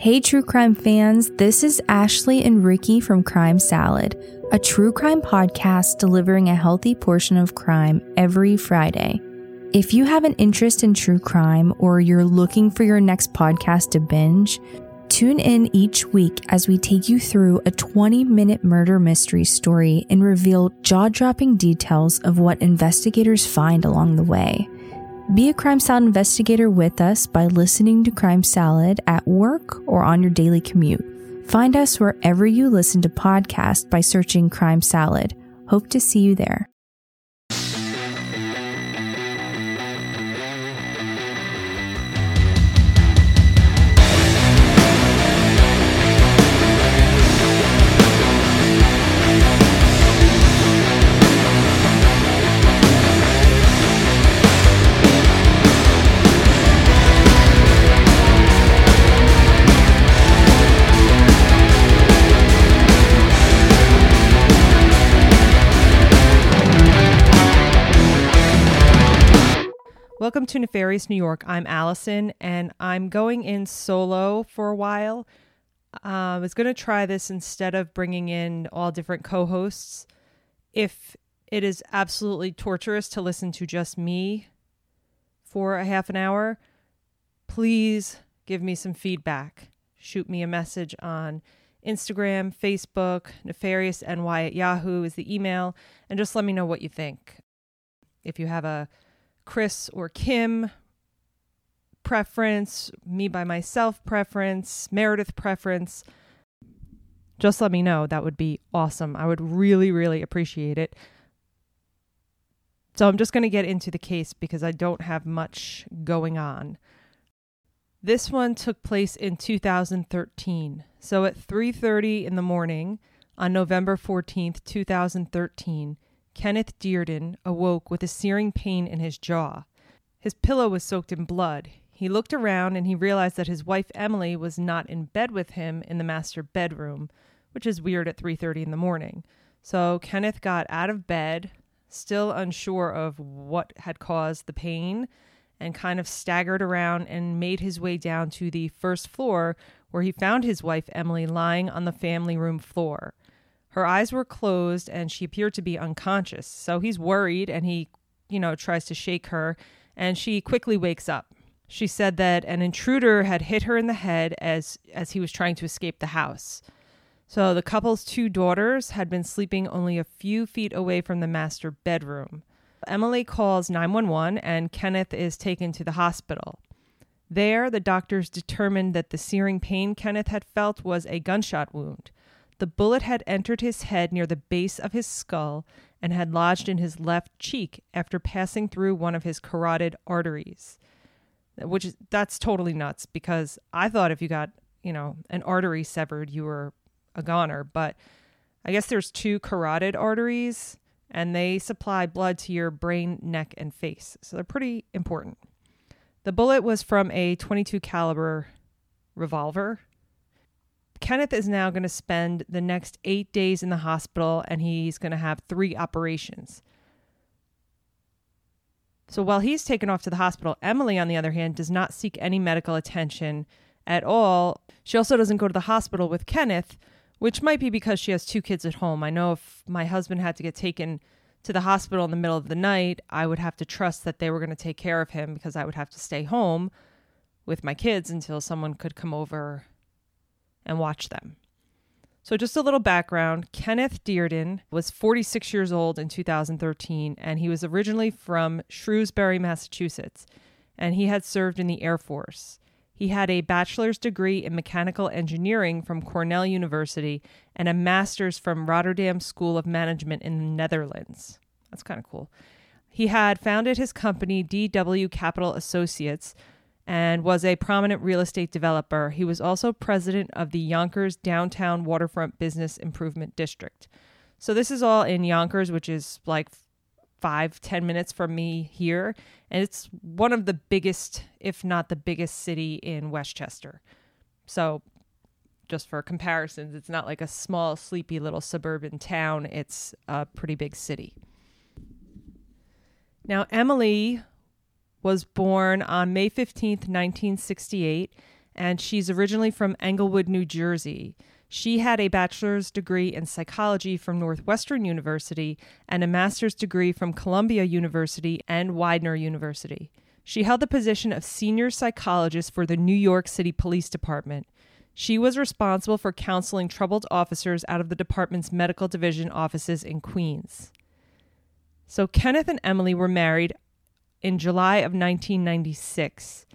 Hey, true crime fans, this is Ashley and Ricky from Crime Salad, a true crime podcast delivering a healthy portion of crime every Friday. If you have an interest in true crime or you're looking for your next podcast to binge, tune in each week as we take you through a 20 minute murder mystery story and reveal jaw dropping details of what investigators find along the way. Be a Crime Salad investigator with us by listening to Crime Salad at work or on your daily commute. Find us wherever you listen to podcasts by searching Crime Salad. Hope to see you there. To Nefarious New York. I'm Allison, and I'm going in solo for a while. Uh, I was going to try this instead of bringing in all different co hosts. If it is absolutely torturous to listen to just me for a half an hour, please give me some feedback. Shoot me a message on Instagram, Facebook, nefariousny at Yahoo is the email, and just let me know what you think. If you have a Chris or Kim preference, me by myself preference, Meredith preference, just let me know. That would be awesome. I would really, really appreciate it. So I'm just going to get into the case because I don't have much going on. This one took place in 2013. So at 3:30 in the morning on November 14th, 2013, Kenneth Dearden awoke with a searing pain in his jaw. His pillow was soaked in blood. He looked around and he realized that his wife Emily was not in bed with him in the master bedroom, which is weird at 3:30 in the morning. So Kenneth got out of bed, still unsure of what had caused the pain, and kind of staggered around and made his way down to the first floor where he found his wife Emily lying on the family room floor. Her eyes were closed and she appeared to be unconscious. So he's worried and he, you know, tries to shake her and she quickly wakes up. She said that an intruder had hit her in the head as as he was trying to escape the house. So the couple's two daughters had been sleeping only a few feet away from the master bedroom. Emily calls 911 and Kenneth is taken to the hospital. There, the doctors determined that the searing pain Kenneth had felt was a gunshot wound. The bullet had entered his head near the base of his skull and had lodged in his left cheek after passing through one of his carotid arteries. Which is that's totally nuts because I thought if you got, you know, an artery severed, you were a goner, but I guess there's two carotid arteries and they supply blood to your brain, neck, and face. So they're pretty important. The bullet was from a 22 caliber revolver Kenneth is now going to spend the next eight days in the hospital and he's going to have three operations. So while he's taken off to the hospital, Emily, on the other hand, does not seek any medical attention at all. She also doesn't go to the hospital with Kenneth, which might be because she has two kids at home. I know if my husband had to get taken to the hospital in the middle of the night, I would have to trust that they were going to take care of him because I would have to stay home with my kids until someone could come over and watch them. So, just a little background Kenneth Dearden was 46 years old in 2013, and he was originally from Shrewsbury, Massachusetts, and he had served in the Air Force. He had a bachelor's degree in mechanical engineering from Cornell University and a master's from Rotterdam School of Management in the Netherlands. That's kind of cool. He had founded his company, DW Capital Associates, and was a prominent real estate developer. He was also president of the Yonkers Downtown Waterfront Business Improvement District. So this is all in Yonkers, which is like five, ten minutes from me here. And it's one of the biggest, if not the biggest city in Westchester. So just for comparisons, it's not like a small, sleepy little suburban town. It's a pretty big city. Now, Emily was born on May 15th, 1968, and she's originally from Englewood, New Jersey. She had a bachelor's degree in psychology from Northwestern University and a master's degree from Columbia University and Widener University. She held the position of senior psychologist for the New York City Police Department. She was responsible for counseling troubled officers out of the department's medical division offices in Queens. So Kenneth and Emily were married in July of 1996.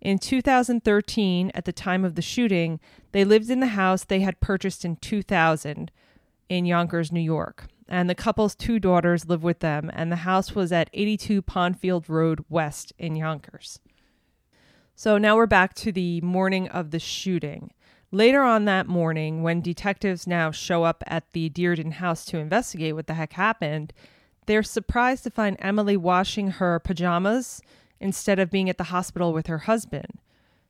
In 2013, at the time of the shooting, they lived in the house they had purchased in 2000 in Yonkers, New York. And the couple's two daughters live with them, and the house was at 82 Pondfield Road West in Yonkers. So now we're back to the morning of the shooting. Later on that morning, when detectives now show up at the Dearden house to investigate what the heck happened, they're surprised to find Emily washing her pajamas instead of being at the hospital with her husband.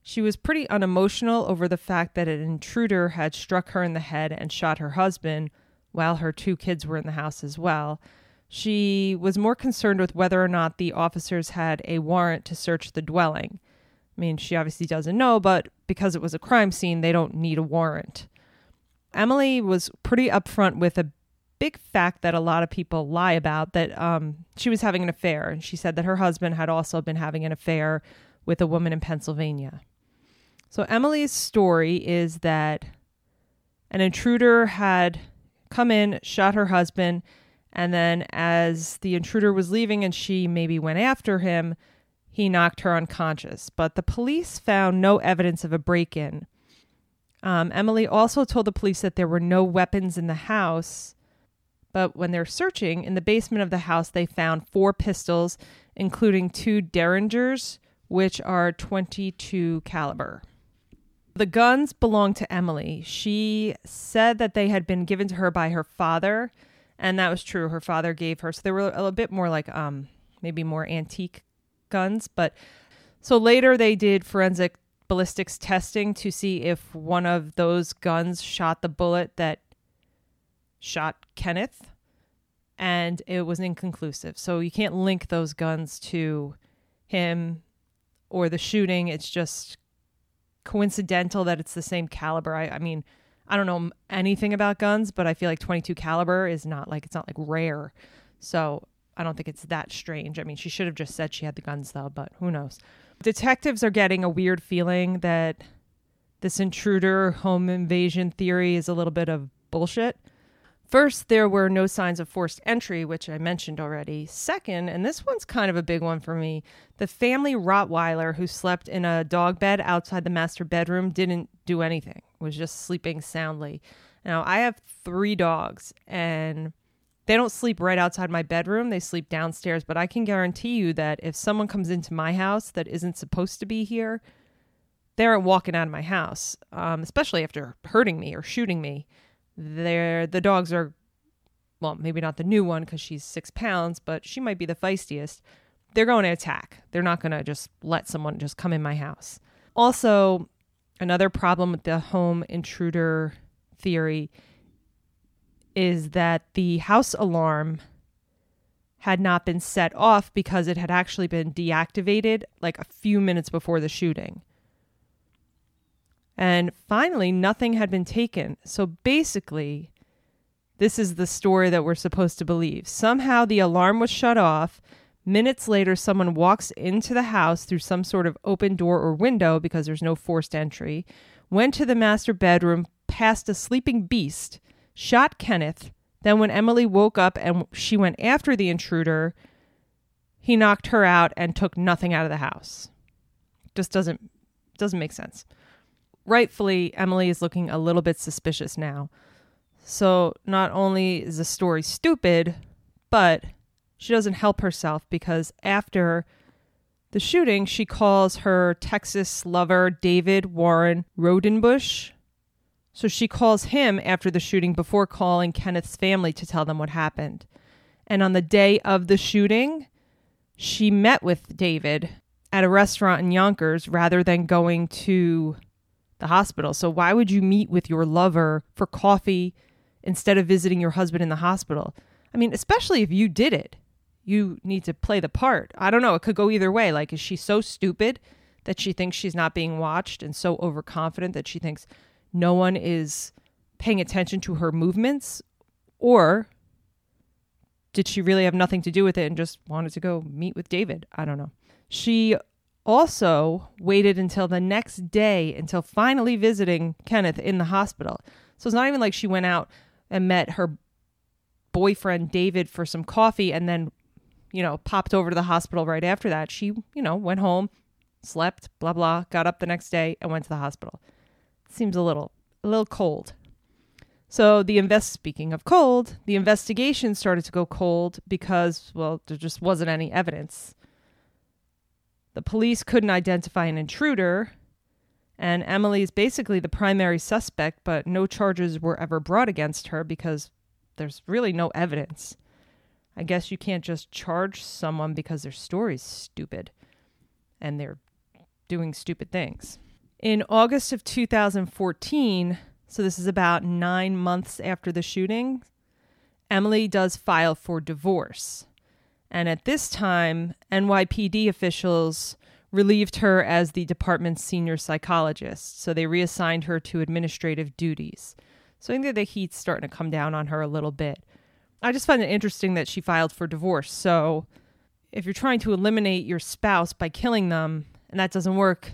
She was pretty unemotional over the fact that an intruder had struck her in the head and shot her husband while her two kids were in the house as well. She was more concerned with whether or not the officers had a warrant to search the dwelling. I mean, she obviously doesn't know, but because it was a crime scene, they don't need a warrant. Emily was pretty upfront with a big fact that a lot of people lie about that um, she was having an affair. And she said that her husband had also been having an affair with a woman in Pennsylvania. So Emily's story is that an intruder had come in, shot her husband, and then as the intruder was leaving and she maybe went after him, he knocked her unconscious. But the police found no evidence of a break in. Um, Emily also told the police that there were no weapons in the house but when they're searching in the basement of the house, they found four pistols, including two Derringers, which are 22 caliber. The guns belonged to Emily. She said that they had been given to her by her father, and that was true. Her father gave her, so they were a little bit more like um maybe more antique guns. But so later they did forensic ballistics testing to see if one of those guns shot the bullet that shot Kenneth, and it was inconclusive. So you can't link those guns to him or the shooting. It's just coincidental that it's the same caliber. I, I mean, I don't know anything about guns, but I feel like 22 caliber is not like it's not like rare. So I don't think it's that strange. I mean, she should have just said she had the guns though, but who knows. Detectives are getting a weird feeling that this intruder home invasion theory is a little bit of bullshit. First, there were no signs of forced entry, which I mentioned already. Second, and this one's kind of a big one for me, the family Rottweiler who slept in a dog bed outside the master bedroom didn't do anything, was just sleeping soundly. Now, I have three dogs, and they don't sleep right outside my bedroom, they sleep downstairs, but I can guarantee you that if someone comes into my house that isn't supposed to be here, they aren't walking out of my house, um, especially after hurting me or shooting me they're the dogs are well maybe not the new one because she's six pounds but she might be the feistiest. They're going to attack. They're not going to just let someone just come in my house. Also another problem with the home intruder theory is that the house alarm had not been set off because it had actually been deactivated like a few minutes before the shooting and finally, nothing had been taken. So basically, this is the story that we're supposed to believe. Somehow the alarm was shut off. Minutes later, someone walks into the house through some sort of open door or window because there's no forced entry, went to the master bedroom, passed a sleeping beast, shot Kenneth. Then, when Emily woke up and she went after the intruder, he knocked her out and took nothing out of the house. Just doesn't doesn't make sense rightfully, Emily is looking a little bit suspicious now. So not only is the story stupid, but she doesn't help herself because after the shooting, she calls her Texas lover, David Warren Rodenbush. So she calls him after the shooting before calling Kenneth's family to tell them what happened. And on the day of the shooting, she met with David at a restaurant in Yonkers rather than going to the hospital. So why would you meet with your lover for coffee instead of visiting your husband in the hospital? I mean, especially if you did it. You need to play the part. I don't know, it could go either way. Like is she so stupid that she thinks she's not being watched and so overconfident that she thinks no one is paying attention to her movements? Or did she really have nothing to do with it and just wanted to go meet with David? I don't know. She also waited until the next day until finally visiting Kenneth in the hospital. So it's not even like she went out and met her boyfriend David for some coffee and then, you know, popped over to the hospital right after that. She, you know, went home, slept, blah blah, got up the next day and went to the hospital. Seems a little a little cold. So the invest speaking of cold, the investigation started to go cold because well, there just wasn't any evidence. The police couldn't identify an intruder, and Emily is basically the primary suspect, but no charges were ever brought against her because there's really no evidence. I guess you can't just charge someone because their story's stupid and they're doing stupid things. In August of 2014, so this is about nine months after the shooting, Emily does file for divorce. And at this time, NYPD officials relieved her as the department's senior psychologist, so they reassigned her to administrative duties. So I think that the heat's starting to come down on her a little bit. I just find it interesting that she filed for divorce. So if you're trying to eliminate your spouse by killing them and that doesn't work,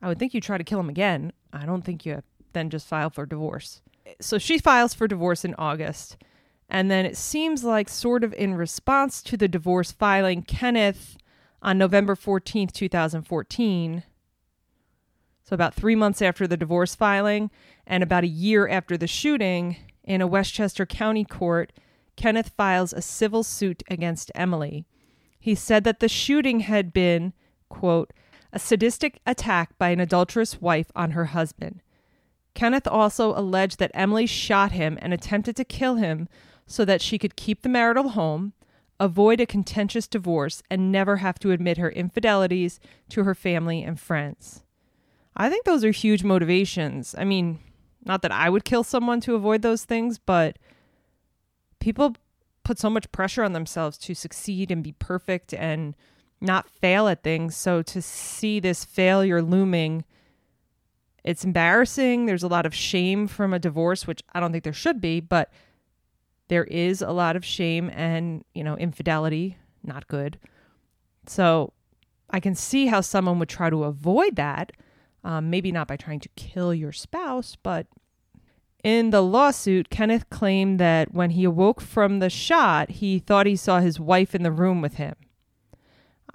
I would think you try to kill them again. I don't think you then just file for divorce. So she files for divorce in August. And then it seems like, sort of in response to the divorce filing, Kenneth on November 14th, 2014, so about three months after the divorce filing and about a year after the shooting, in a Westchester County court, Kenneth files a civil suit against Emily. He said that the shooting had been, quote, a sadistic attack by an adulterous wife on her husband. Kenneth also alleged that Emily shot him and attempted to kill him so that she could keep the marital home, avoid a contentious divorce, and never have to admit her infidelities to her family and friends. I think those are huge motivations. I mean, not that I would kill someone to avoid those things, but people put so much pressure on themselves to succeed and be perfect and not fail at things. So to see this failure looming, it's embarrassing. There's a lot of shame from a divorce, which I don't think there should be, but there is a lot of shame and, you know, infidelity, not good. So I can see how someone would try to avoid that um, maybe not by trying to kill your spouse, but in the lawsuit, Kenneth claimed that when he awoke from the shot, he thought he saw his wife in the room with him.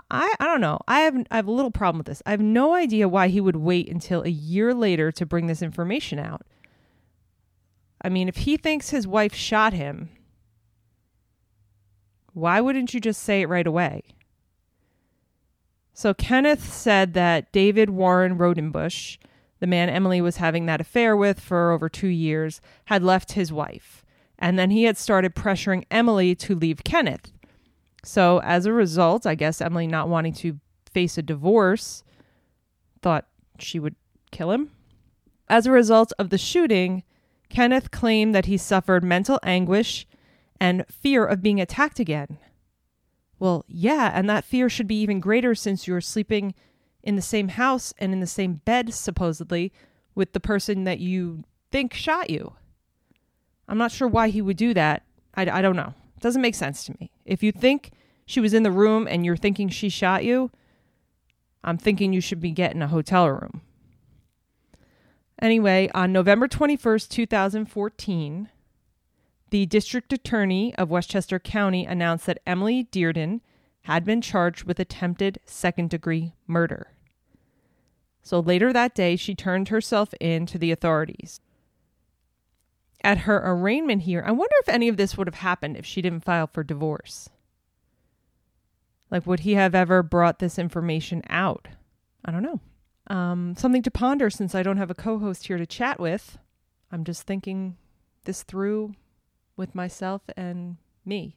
I, I don't know. I have I have a little problem with this. I have no idea why he would wait until a year later to bring this information out. I mean, if he thinks his wife shot him, why wouldn't you just say it right away? So Kenneth said that David Warren Rodenbush, the man Emily was having that affair with for over two years, had left his wife. And then he had started pressuring Emily to leave Kenneth. So as a result, I guess Emily, not wanting to face a divorce, thought she would kill him. As a result of the shooting, Kenneth claimed that he suffered mental anguish and fear of being attacked again. Well, yeah, and that fear should be even greater since you're sleeping in the same house and in the same bed, supposedly, with the person that you think shot you. I'm not sure why he would do that. I, I don't know. It doesn't make sense to me. If you think she was in the room and you're thinking she shot you, I'm thinking you should be getting a hotel room. Anyway, on November 21st, 2014, the district attorney of Westchester County announced that Emily Dearden had been charged with attempted second degree murder. So later that day, she turned herself in to the authorities. At her arraignment here, I wonder if any of this would have happened if she didn't file for divorce. Like, would he have ever brought this information out? I don't know. Um, something to ponder since I don't have a co host here to chat with. I'm just thinking this through with myself and me.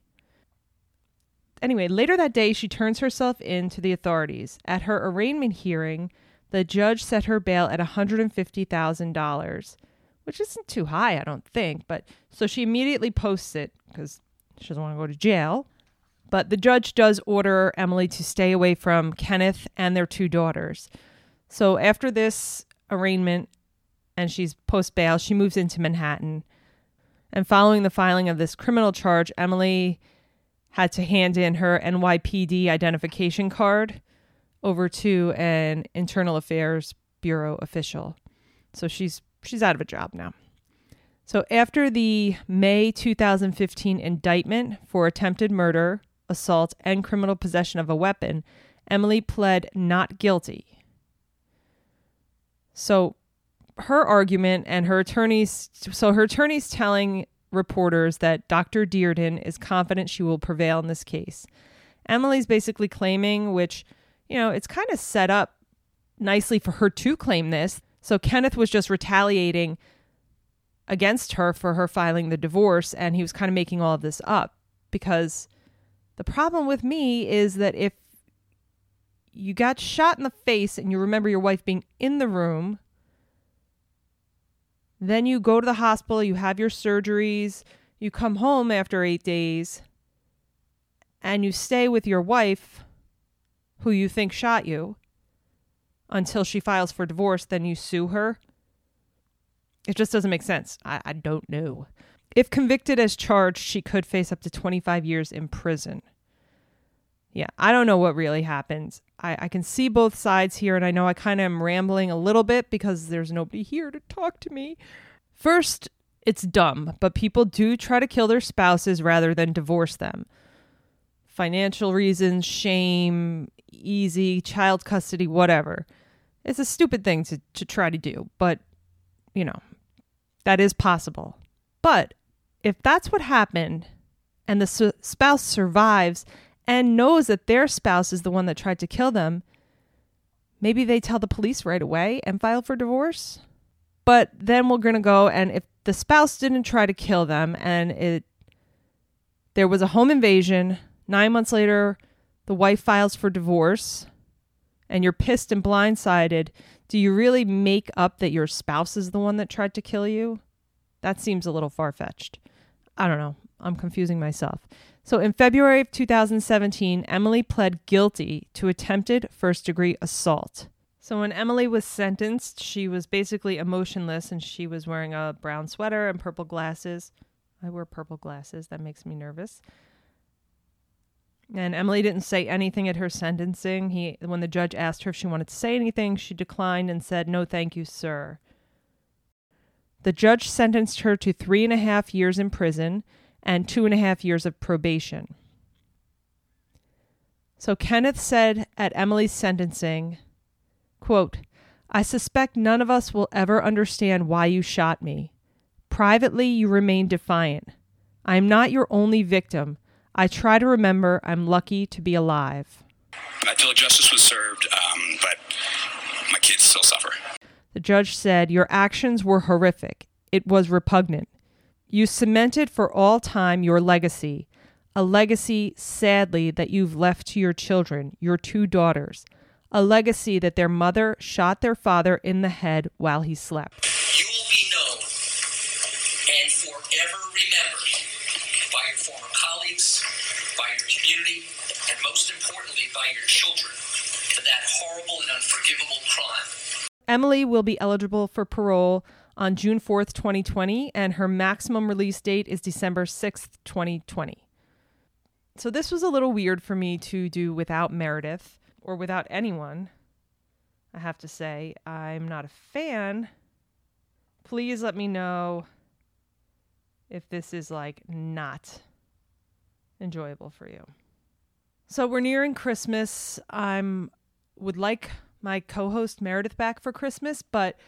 Anyway, later that day, she turns herself in to the authorities. At her arraignment hearing, the judge set her bail at $150,000, which isn't too high, I don't think. But so she immediately posts it because she doesn't want to go to jail. But the judge does order Emily to stay away from Kenneth and their two daughters. So after this arraignment and she's post bail, she moves into Manhattan. And following the filing of this criminal charge, Emily had to hand in her NYPD identification card over to an internal affairs bureau official. So she's she's out of a job now. So after the May 2015 indictment for attempted murder, assault, and criminal possession of a weapon, Emily pled not guilty. So her argument and her attorneys so her attorneys telling reporters that Dr. Dearden is confident she will prevail in this case. Emily's basically claiming which, you know, it's kind of set up nicely for her to claim this. So Kenneth was just retaliating against her for her filing the divorce and he was kind of making all of this up because the problem with me is that if you got shot in the face and you remember your wife being in the room, then you go to the hospital, you have your surgeries, you come home after eight days, and you stay with your wife, who you think shot you, until she files for divorce, then you sue her. It just doesn't make sense. I, I don't know. If convicted as charged, she could face up to 25 years in prison. Yeah, I don't know what really happened. I, I can see both sides here, and I know I kind of am rambling a little bit because there's nobody here to talk to me. First, it's dumb, but people do try to kill their spouses rather than divorce them. Financial reasons, shame, easy, child custody, whatever. It's a stupid thing to, to try to do, but, you know, that is possible. But if that's what happened and the su- spouse survives and knows that their spouse is the one that tried to kill them, maybe they tell the police right away and file for divorce. But then we're going to go and if the spouse didn't try to kill them and it there was a home invasion, 9 months later the wife files for divorce and you're pissed and blindsided, do you really make up that your spouse is the one that tried to kill you? That seems a little far fetched. I don't know. I'm confusing myself. So in February of 2017, Emily pled guilty to attempted first degree assault. So when Emily was sentenced, she was basically emotionless and she was wearing a brown sweater and purple glasses. I wear purple glasses. That makes me nervous. And Emily didn't say anything at her sentencing. He, when the judge asked her if she wanted to say anything, she declined and said, "No, thank you, sir." The judge sentenced her to three and a half years in prison and two and a half years of probation. So Kenneth said at Emily's sentencing, quote, I suspect none of us will ever understand why you shot me. Privately, you remain defiant. I am not your only victim. I try to remember I'm lucky to be alive. I feel like justice was served, um, but my kids still suffer. The judge said, Your actions were horrific. It was repugnant. You cemented for all time your legacy, a legacy, sadly, that you've left to your children, your two daughters, a legacy that their mother shot their father in the head while he slept. You will be known and forever remembered by your former colleagues, by your community, and most importantly, by your children for that horrible and unforgivable crime. Emily will be eligible for parole on June 4th, 2020, and her maximum release date is December 6th, 2020. So this was a little weird for me to do without Meredith or without anyone. I have to say, I'm not a fan. Please let me know if this is like not enjoyable for you. So we're nearing Christmas. I'm would like my co-host Meredith back for Christmas, but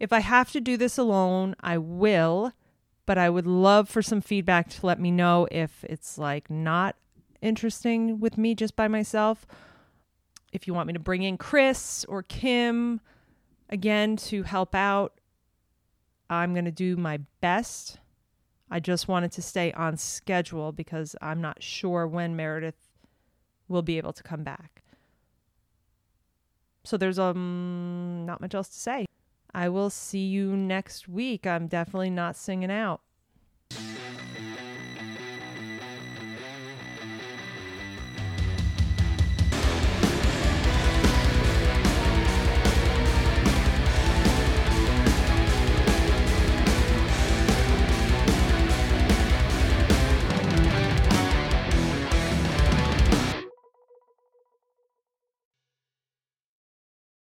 if I have to do this alone, I will, but I would love for some feedback to let me know if it's like not interesting with me just by myself. If you want me to bring in Chris or Kim again to help out, I'm going to do my best. I just wanted to stay on schedule because I'm not sure when Meredith will be able to come back. So there's um not much else to say. I will see you next week. I'm definitely not singing out.